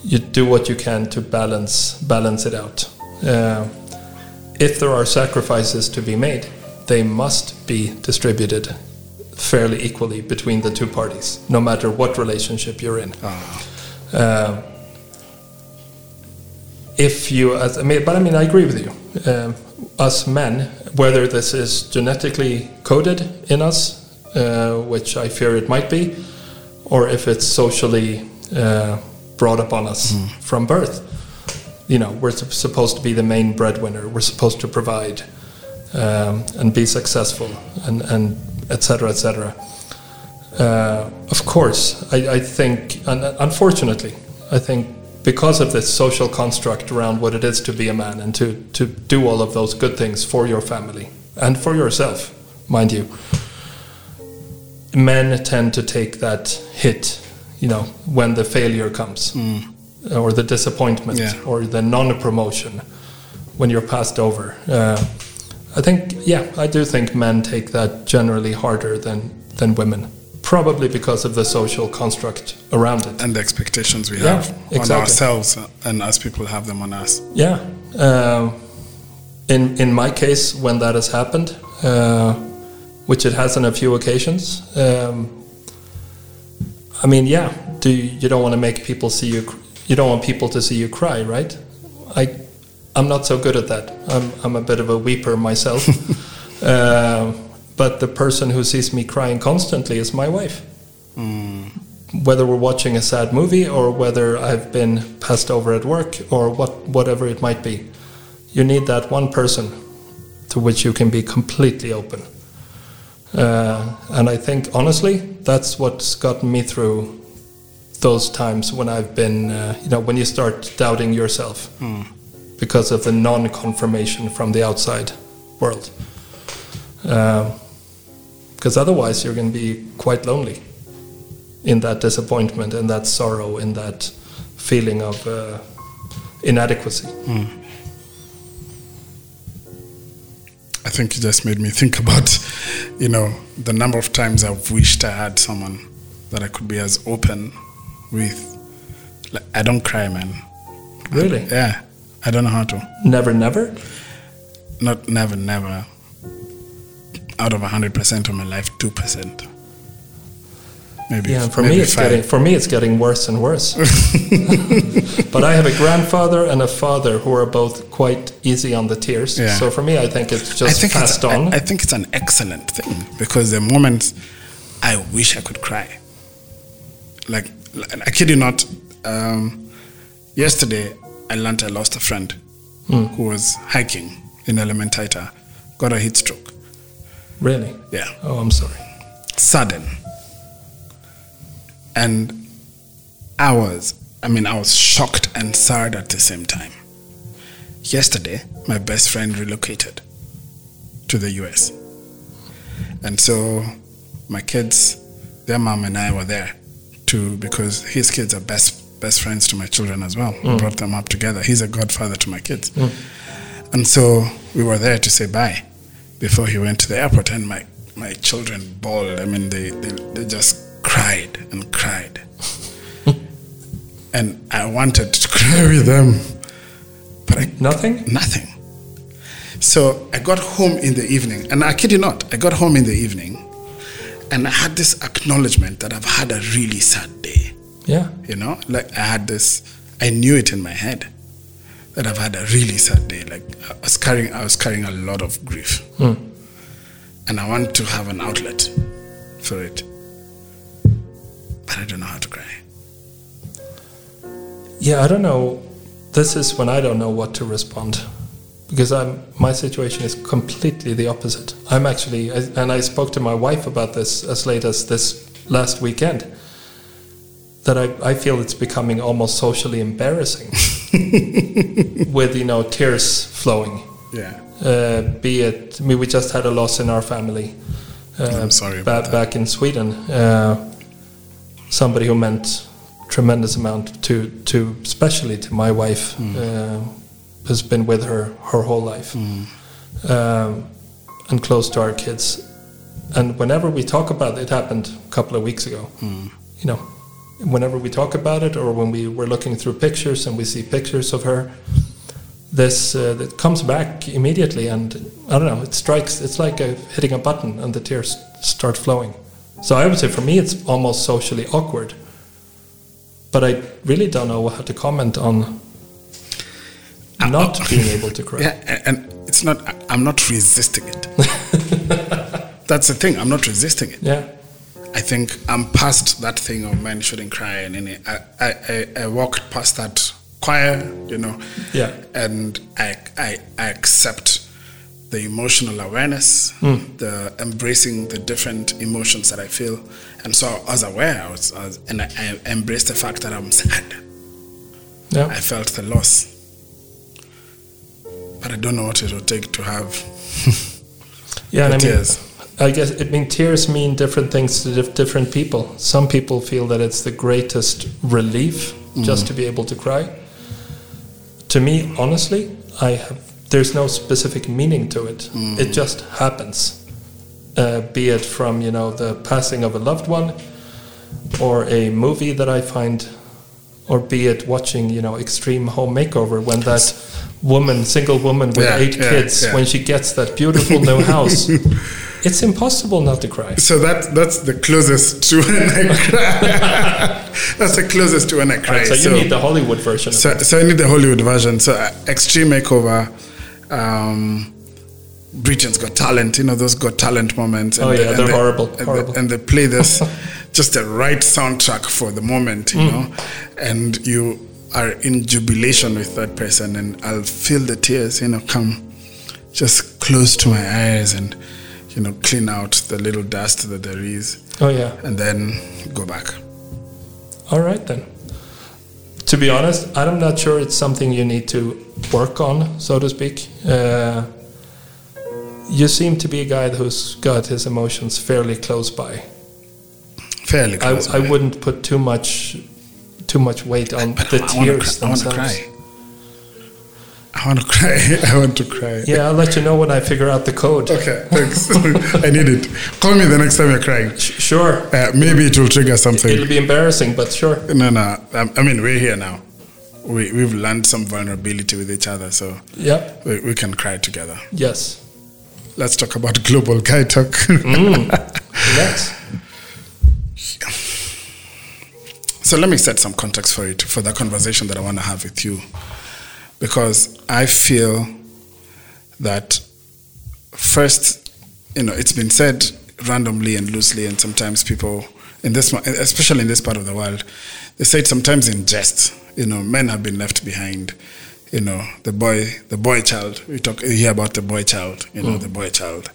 you do what you can to balance balance it out. Uh, if there are sacrifices to be made, they must be distributed fairly equally between the two parties, no matter what relationship you're in. Uh, if you, as, I mean, but I mean, I agree with you. Um, us men, whether this is genetically coded in us, uh, which I fear it might be, or if it's socially uh, brought upon us from birth, you know, we're supposed to be the main breadwinner. We're supposed to provide um, and be successful, and and etc. cetera, et cetera. Uh, of course, I, I think, and unfortunately, I think because of this social construct around what it is to be a man and to, to do all of those good things for your family and for yourself, mind you, men tend to take that hit, you know, when the failure comes or the disappointment Yeah. or the non promotion when you're passed over. Uh, I think, yeah, I do think men take that generally harder than, than women, probably because of the social construct around it. And the expectations we Yeah, have on ourselves and as people have them on us. Yeah. Um, in in my case, when that has happened, uh, which it has on a few occasions, um, I mean, yeah, do you, you don't want to make people see you? cr- You don't want people to see you cry, right? I, I'm not so good at that. I'm I'm a bit of a weeper myself. *laughs* uh, but the person who sees me crying constantly is my wife whether we're watching a sad movie or whether I've been passed over at work or what whatever it might be. You need that one person to which you can be completely open. Uh, and I think honestly, that's what's gotten me through those times when I've been, uh, you know, when you start doubting yourself because of the non-confirmation from the outside world. Because otherwise, you're going to be quite lonely in that disappointment, in that sorrow, in that feeling of uh, inadequacy. I think you just made me think *laughs* about, you know, the number of times I've wished I had someone that I could be as open with. Like, I don't cry, man. Really? Yeah, I don't know how to. Never, never? Not never, never. Out of hundred percent of my life, two percent. maybe. Yeah, for maybe me it's five. getting for me it's getting worse and worse. *laughs* but I have a grandfather and a father who are both quite easy on the tears. Yeah. So for me, I think it's just I think passed it's, on. I, I think it's an excellent thing because the moments I wish I could cry. Like, I kid you not. Um, yesterday, I learned I lost a friend Hmm. who was hiking in Elementaita, got a heat stroke. Really? Yeah, Oh, I'm sorry. sudden. And I was, I mean, I was shocked and sad at the same time. Yesterday, my best friend relocated to the US. And so my kids, their mom and I were there too because his kids are best best friends to my children as well. We mm. brought them up together. He's a godfather to my kids. Mm. And so we were there to say bye before he went to the airport and my, my children bawled. I mean they, they, they just cried and cried. and I wanted to *laughs* cry with them. But I Nothing? Nothing. So I got home in the evening, and I kid you not, I got home in the evening, and I had this acknowledgement that I've had a really sad day. Yeah. You know, like I had this, I knew it in my head that I've had a really sad day. Like I was carrying, I was carrying a lot of grief, hmm. and I want to have an outlet for it, but I don't know how to cry. Yeah, I don't know. This is when I don't know what to respond because I'm my situation is completely the opposite. I'm actually, and I spoke to my wife about this as late as this last weekend. That I, I feel it's becoming almost socially embarrassing, *laughs* with you know tears flowing. Yeah, Uh, be it, I mean, we just had a loss in our family. Uh, I'm sorry ba- back in Sweden, uh, somebody who meant tremendous amount to, to especially to my wife, uh, has been with her her whole life, um, and close to our kids. And whenever we talk about it, it happened a couple of weeks ago. Hmm. You know, whenever we talk about it, or when we were looking through pictures and we see pictures of her, this uh, that comes back immediately, and I don't know, it strikes. It's like a, hitting a button, and the tears start flowing. So I would say for me, it's almost socially awkward. But I really don't know how to comment on not being able to cry. *laughs* Yeah, and it's not. I'm not resisting it. *laughs* That's the thing. I'm not resisting it. Yeah. I think I'm past that thing of men shouldn't cry, and any. I, I, I, I walked past that choir, you know. Yeah. And I, I, I accept the emotional awareness, hmm. the embracing the different emotions that I feel, and so I was aware. I was, I was and I, I embraced the fact that I'm sad. Yeah. I felt the loss, but I don't know what it will take to have. *laughs* Yeah, and I the mean, tears. I guess it mean tears mean different things to dif- different people. Some people feel that it's the greatest relief just to be able to cry. To me, honestly, I have. There's no specific meaning to it. It just happens. Uh, be it from you know the passing of a loved one, or a movie that I find, or be it watching you know Extreme Home Makeover when that woman, single woman with Yeah, eight yeah, kids, yeah. when she gets that beautiful new house, *laughs* it's impossible not to cry. So that that's the closest to *laughs* when I cry. *laughs* that's the closest to when I cry. so you need the Hollywood version. So, so I need the Hollywood version. So uh, Extreme Makeover, um, Britain's Got Talent. You know those Got Talent moments. Oh, they- yeah, they're they- horrible, And, horrible. They, and they play this, *laughs* just the right soundtrack for the moment, Mm. you know, and you are in jubilation with that person, and I'll feel the tears, you know, come just close to my eyes, and you know, clean out the little dust that there is, Oh yeah. and then go back. All right then. To be honest, I'm not sure it's something you need to work on, so to speak. Uh, you seem to be a guy who's got his emotions fairly close by. Fairly I, close. I by. wouldn't put too much too much weight on But the I wanna tears cry- I want to themselves. cry. I want to cry. *laughs* I want to cry. Yeah, I'll let you know when I figure out the code. Okay, thanks. *laughs* I need it. Call me the next time you're crying. Sh- Sure. Uh, maybe it will trigger something. It'll be embarrassing, but sure. no, no. I, I mean, we're here now. We, we've learned some vulnerability with each other, so Yeah. we, we can cry together. Yes. Let's talk about global guy talk. Mm. *laughs* Let's. so let me set some context for it for the conversation that I want to have with you, because I feel that first, you know, it's been said randomly and loosely, and sometimes people in this, especially in this part of the world, they say it sometimes in jest. You know, men have been left behind. You know, the boy, the boy child. We talk you hear about the boy child. You know, Mm. the boy child.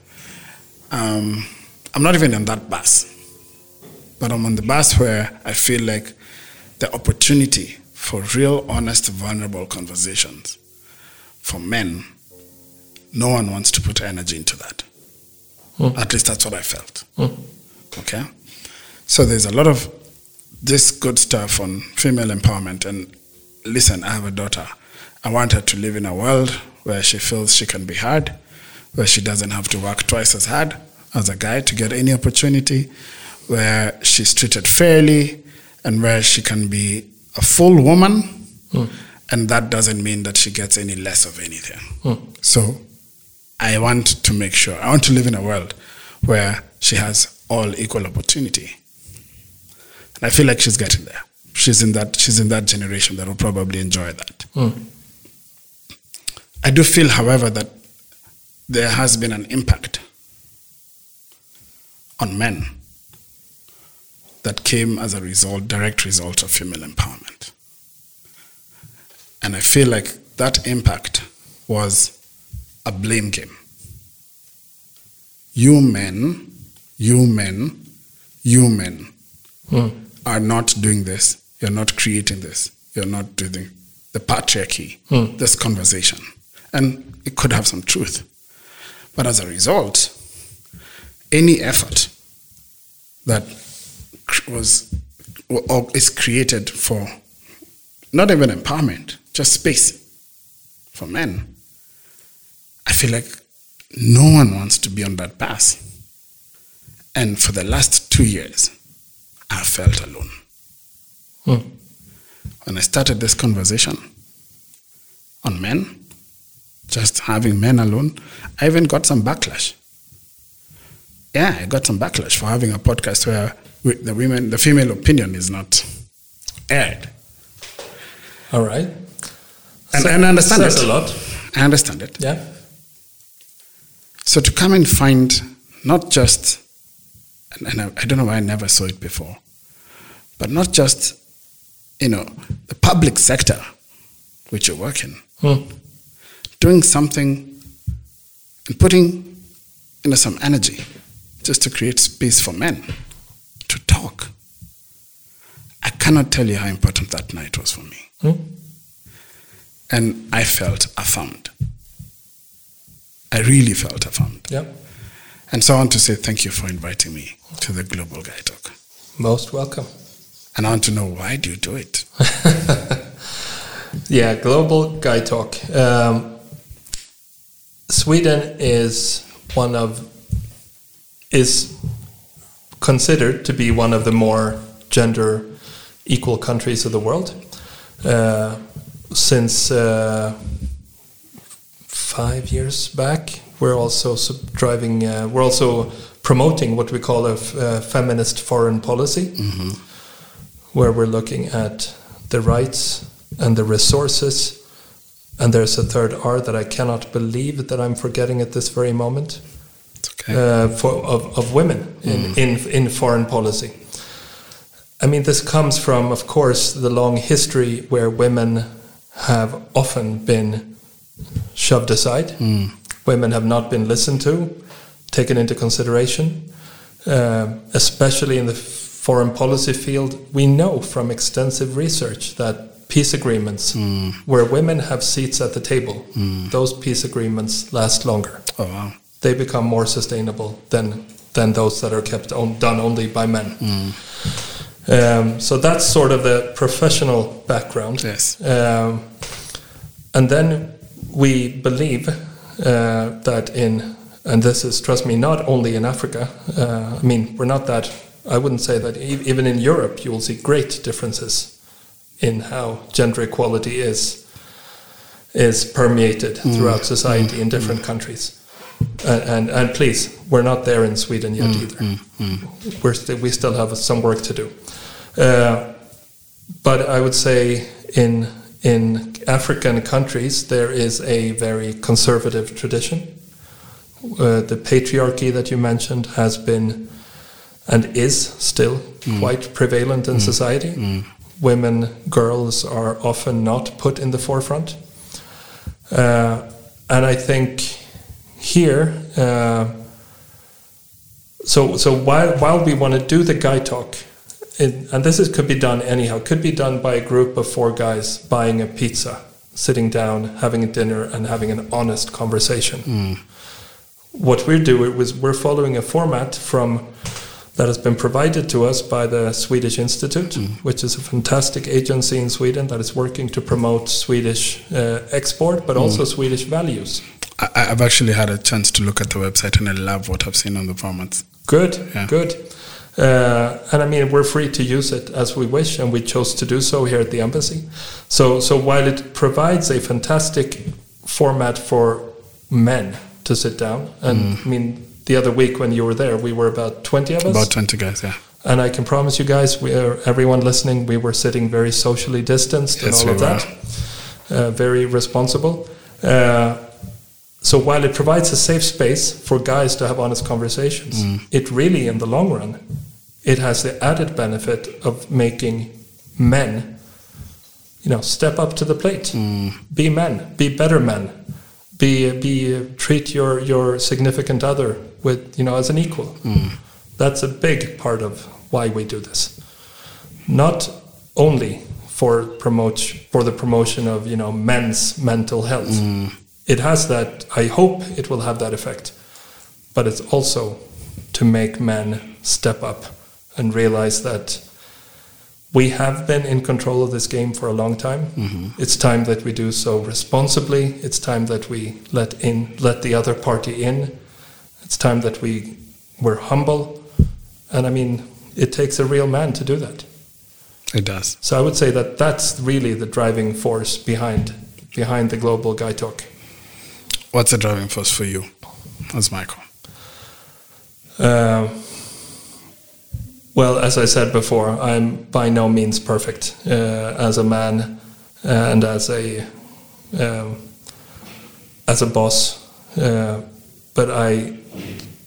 Um, I'm not even on that bus, but I'm on the bus where I feel like the opportunity for real, honest, vulnerable conversations for men. No one wants to put energy into that. Hmm. At least that's what I felt. Hmm. Okay? So there's a lot of this good stuff on female empowerment. And listen, I have a daughter. I want her to live in a world where she feels she can be heard, where she doesn't have to work twice as hard as a guy to get any opportunity, where she's treated fairly, and where she can be a full woman. Hmm. And that doesn't mean that she gets any less of anything. Hmm. So I want to make sure, I want to live in a world where she has all equal opportunity. And I feel like she's getting there. She's in that, she's in that generation that will probably enjoy that. Hmm. I do feel, however, that there has been an impact on men that came as a result, direct result of female empowerment. And I feel like that impact was a blame game. You men, you men, you men hmm. are not doing this. You're not creating this. You're not doing the patriarchy, hmm. this conversation. And it could have some truth. But as a result, any effort that was or is created for not even empowerment, just space for men, I feel like no one wants to be on that path. And for the last two years, I felt alone. Hmm. When I started this conversation on men, just having men alone, I even got some backlash. Yeah, I got some backlash for having a podcast where the women, the female opinion is not aired. All right. And, Sa- and I understand it. a lot. I understand it. Yeah. So to come and find not just, and, and I, I don't know why I never saw it before, but not just, you know, the public sector, which you work in, Hmm. doing something and putting, you know, some energy just to create space for men to talk. I cannot tell you how important that night was for me. Hmm. And I felt affirmed. I really felt affirmed. Yeah. And so I want to say thank you for inviting me to the Global Guy Talk. Most welcome. And I want to know why do you do it? *laughs* Yeah, global guy talk. Um, Sweden is one of is considered to be one of the more gender equal countries of the world. Uh, since uh, five years back, we're also sub- driving. Uh, we're also promoting what we call a f- uh, feminist foreign policy where we're looking at the rights and the resources. And there's a third R that I cannot believe that I'm forgetting at this very moment. Uh, for, of, of women in, in, in foreign policy. I mean, this comes from, of course, the long history where women have often been shoved aside. Women have not been listened to, taken into consideration, uh, especially in the foreign policy field. We know from extensive research that peace agreements, where women have seats at the table, those peace agreements last longer oh, wow. They become more sustainable than than those that are kept on, done only by men. Um, so that's sort of the professional background. Yes. Um, and then we believe uh, that in, and this is, trust me, not only in Africa. Uh, I mean, we're not that. I wouldn't say that e- even in Europe you will see great differences in how gender equality is is permeated throughout society in different countries. And, and and please, we're not there in Sweden yet either. We're st- we still have some work to do. Uh, but I would say in in African countries there is a very conservative tradition. Uh, the patriarchy that you mentioned has been and is still quite prevalent in society. Women, girls are often not put in the forefront. Uh, and I think here, uh, so so while while we want to do the guy talk, it, and this is, could be done anyhow, could be done by a group of four guys buying a pizza, sitting down, having a dinner, and having an honest conversation. What we're doing is we're following a format from that has been provided to us by the Swedish Institute, which is a fantastic agency in Sweden that is working to promote Swedish uh, export, but also Swedish values. I, I've actually had a chance to look at the website and I love what I've seen on the formats. Good, Yeah. good. Uh, and I mean, we're free to use it as we wish, and we chose to do so here at the embassy. So, so while it provides a fantastic format for men to sit down, and I mean, the other week when you were there, we were about twenty of us, About 20 guys, yeah. and I can promise you guys, we are, everyone listening, we were sitting very socially distanced Yes, and all we of that, uh, very responsible. Uh, so while it provides a safe space for guys to have honest conversations, mm. it really, in the long run, it has the added benefit of making men, you know, step up to the plate, mm. be men, be better men, be be uh, treat your your significant other with you know as an equal. Mm. That's a big part of why we do this. Not only for promote for the promotion of you know men's mental health. It has that. I hope it will have that effect, but it's also to make men step up and realize that we have been in control of this game for a long time. Mm-hmm. It's time that we do so responsibly. It's time that we let in let the other party in. It's time that we we're humble, and I mean it takes a real man to do that. It does. So I would say that that's really the driving force behind behind the global guy talk. What's the driving force for you as Michael? Uh, well, as I said before, I'm by no means perfect uh, as a man and as a um, as a boss, uh, but I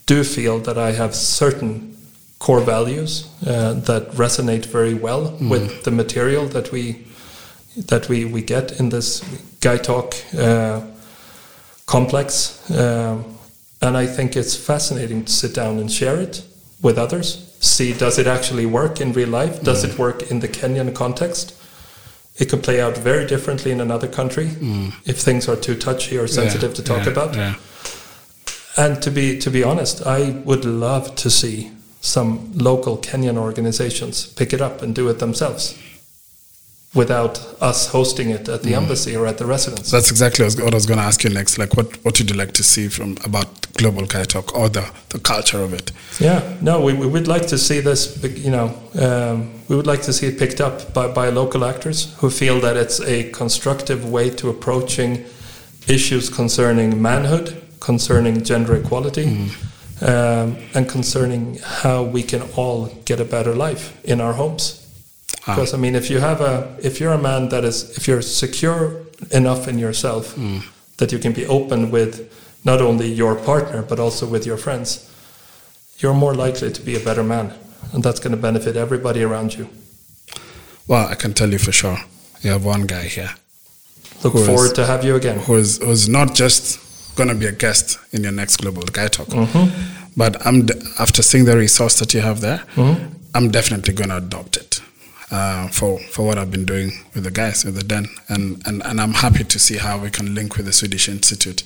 do feel that I have certain core values uh, that resonate very well with the material that we that we, we get in this guy talk uh, complex. Um, and I think it's fascinating to sit down and share it with others. See, does it actually work in real life? Does it work in the Kenyan context? It could play out very differently in another country if things are too touchy or sensitive Yeah, to talk yeah, about. Yeah. And to be to be honest, I would love to see some local Kenyan organizations pick it up and do it themselves, without us hosting it at the embassy or at the residence. That's exactly what I was going to ask you next. Like, what, what would you like to see from about global Guy Talk or the, the culture of it? Yeah, no, we, we would like to see this, you know, um, we would like to see it picked up by, by local actors who feel that it's a constructive way to approaching issues concerning manhood, concerning gender equality, um, and concerning how we can all get a better life in our homes. Ah. Because I mean, if you have a, if you're a man that is, if you're secure enough in yourself that you can be open with not only your partner but also with your friends, you're more likely to be a better man, and that's going to benefit everybody around you. Well, I can tell you for sure. You have one guy here Look Who is- forward to have you again. who's, who's not just going to be a guest in your next global Guy Talk, Mm-hmm. but I'm de- after seeing the resource that you have there, I'm definitely going to adopt it uh, for for what I've been doing with the guys with the den, and, and and I'm happy to see how we can link with the Swedish Institute,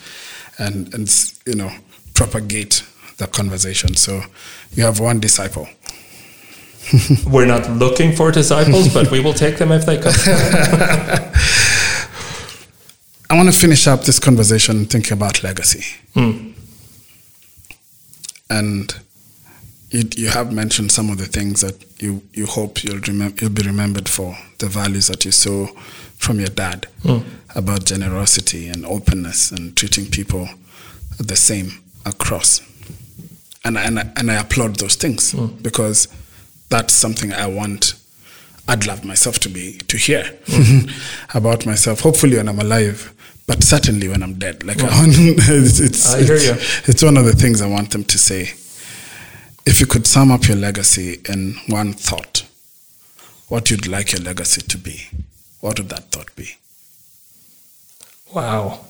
and and you know propagate the conversation. So you have one disciple. *laughs* We're not looking for disciples, but we will take them if they come. *laughs* I want to finish up this conversation thinking about legacy. And you, you have mentioned some of the things that you, you hope you'll, remem- you'll be remembered for, the values that you saw from your dad hmm. about generosity and openness and treating people the same across. And, I- and, and I applaud those things hmm. because that's something I want I'd love myself to be to hear hmm. *laughs* about myself. Hopefully, when I'm alive, but certainly when I'm dead. Like I want, *laughs* it's, it's, I hear it's, you. it's one of the things I want them to say. If you could sum up your legacy in one thought, what you'd like your legacy to be, what would that thought be? Wow,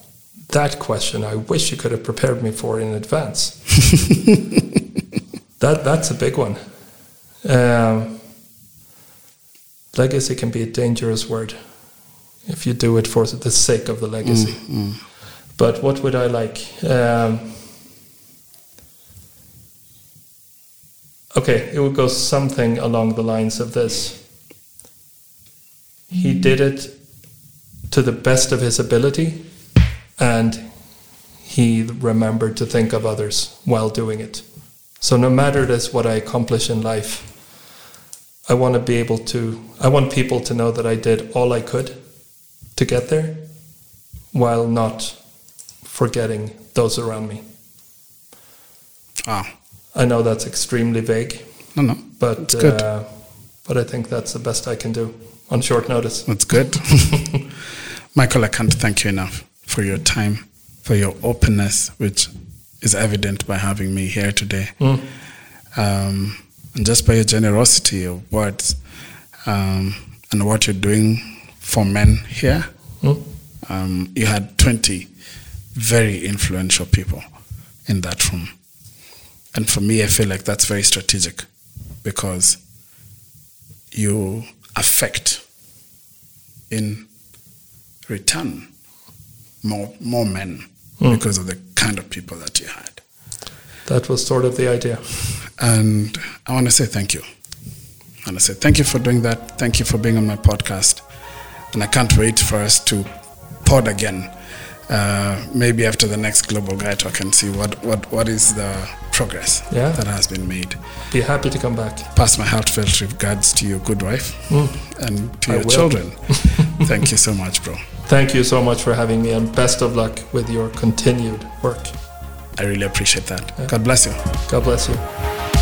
that question I wish you could have prepared me for in advance. *laughs* that that's a big one. Um, legacy can be a dangerous word if you do it for the sake of the legacy. But what would I like? Um, okay, it would go something along the lines of this. He hmm. did it to the best of his ability, and he remembered to think of others while doing it. So, no matter this, what I accomplish in life, I want to be able to, I want people to know that I did all I could to get there while not forgetting those around me. Wow. I know that's extremely vague, No, no. but. Uh, but I think that's the best I can do on short notice. That's good. *laughs* Michael, I can't thank you enough for your time, for your openness, which is evident by having me here today. Mm. Um, and just by your generosity of words um, and what you're doing for men here. Mm. Um, you had 20 very influential people in that room. And for me, I feel like that's very strategic because you affect in return more more men Mm. because of the kind of people that you had. That was sort of the idea. And I want to say thank you. And I want to say thank you for doing that. Thank you for being on my podcast. And I can't wait for us to pod again. Uh, maybe after the next Global Guy Talk and see what, what, what is the progress Yeah. that has been made. Be happy to come back. Pass my heartfelt regards to your good wife and to I your will. children. *laughs* thank you so much, bro. Thank you so much for having me, and best of luck with your continued work. I really appreciate that. God bless you. God bless you.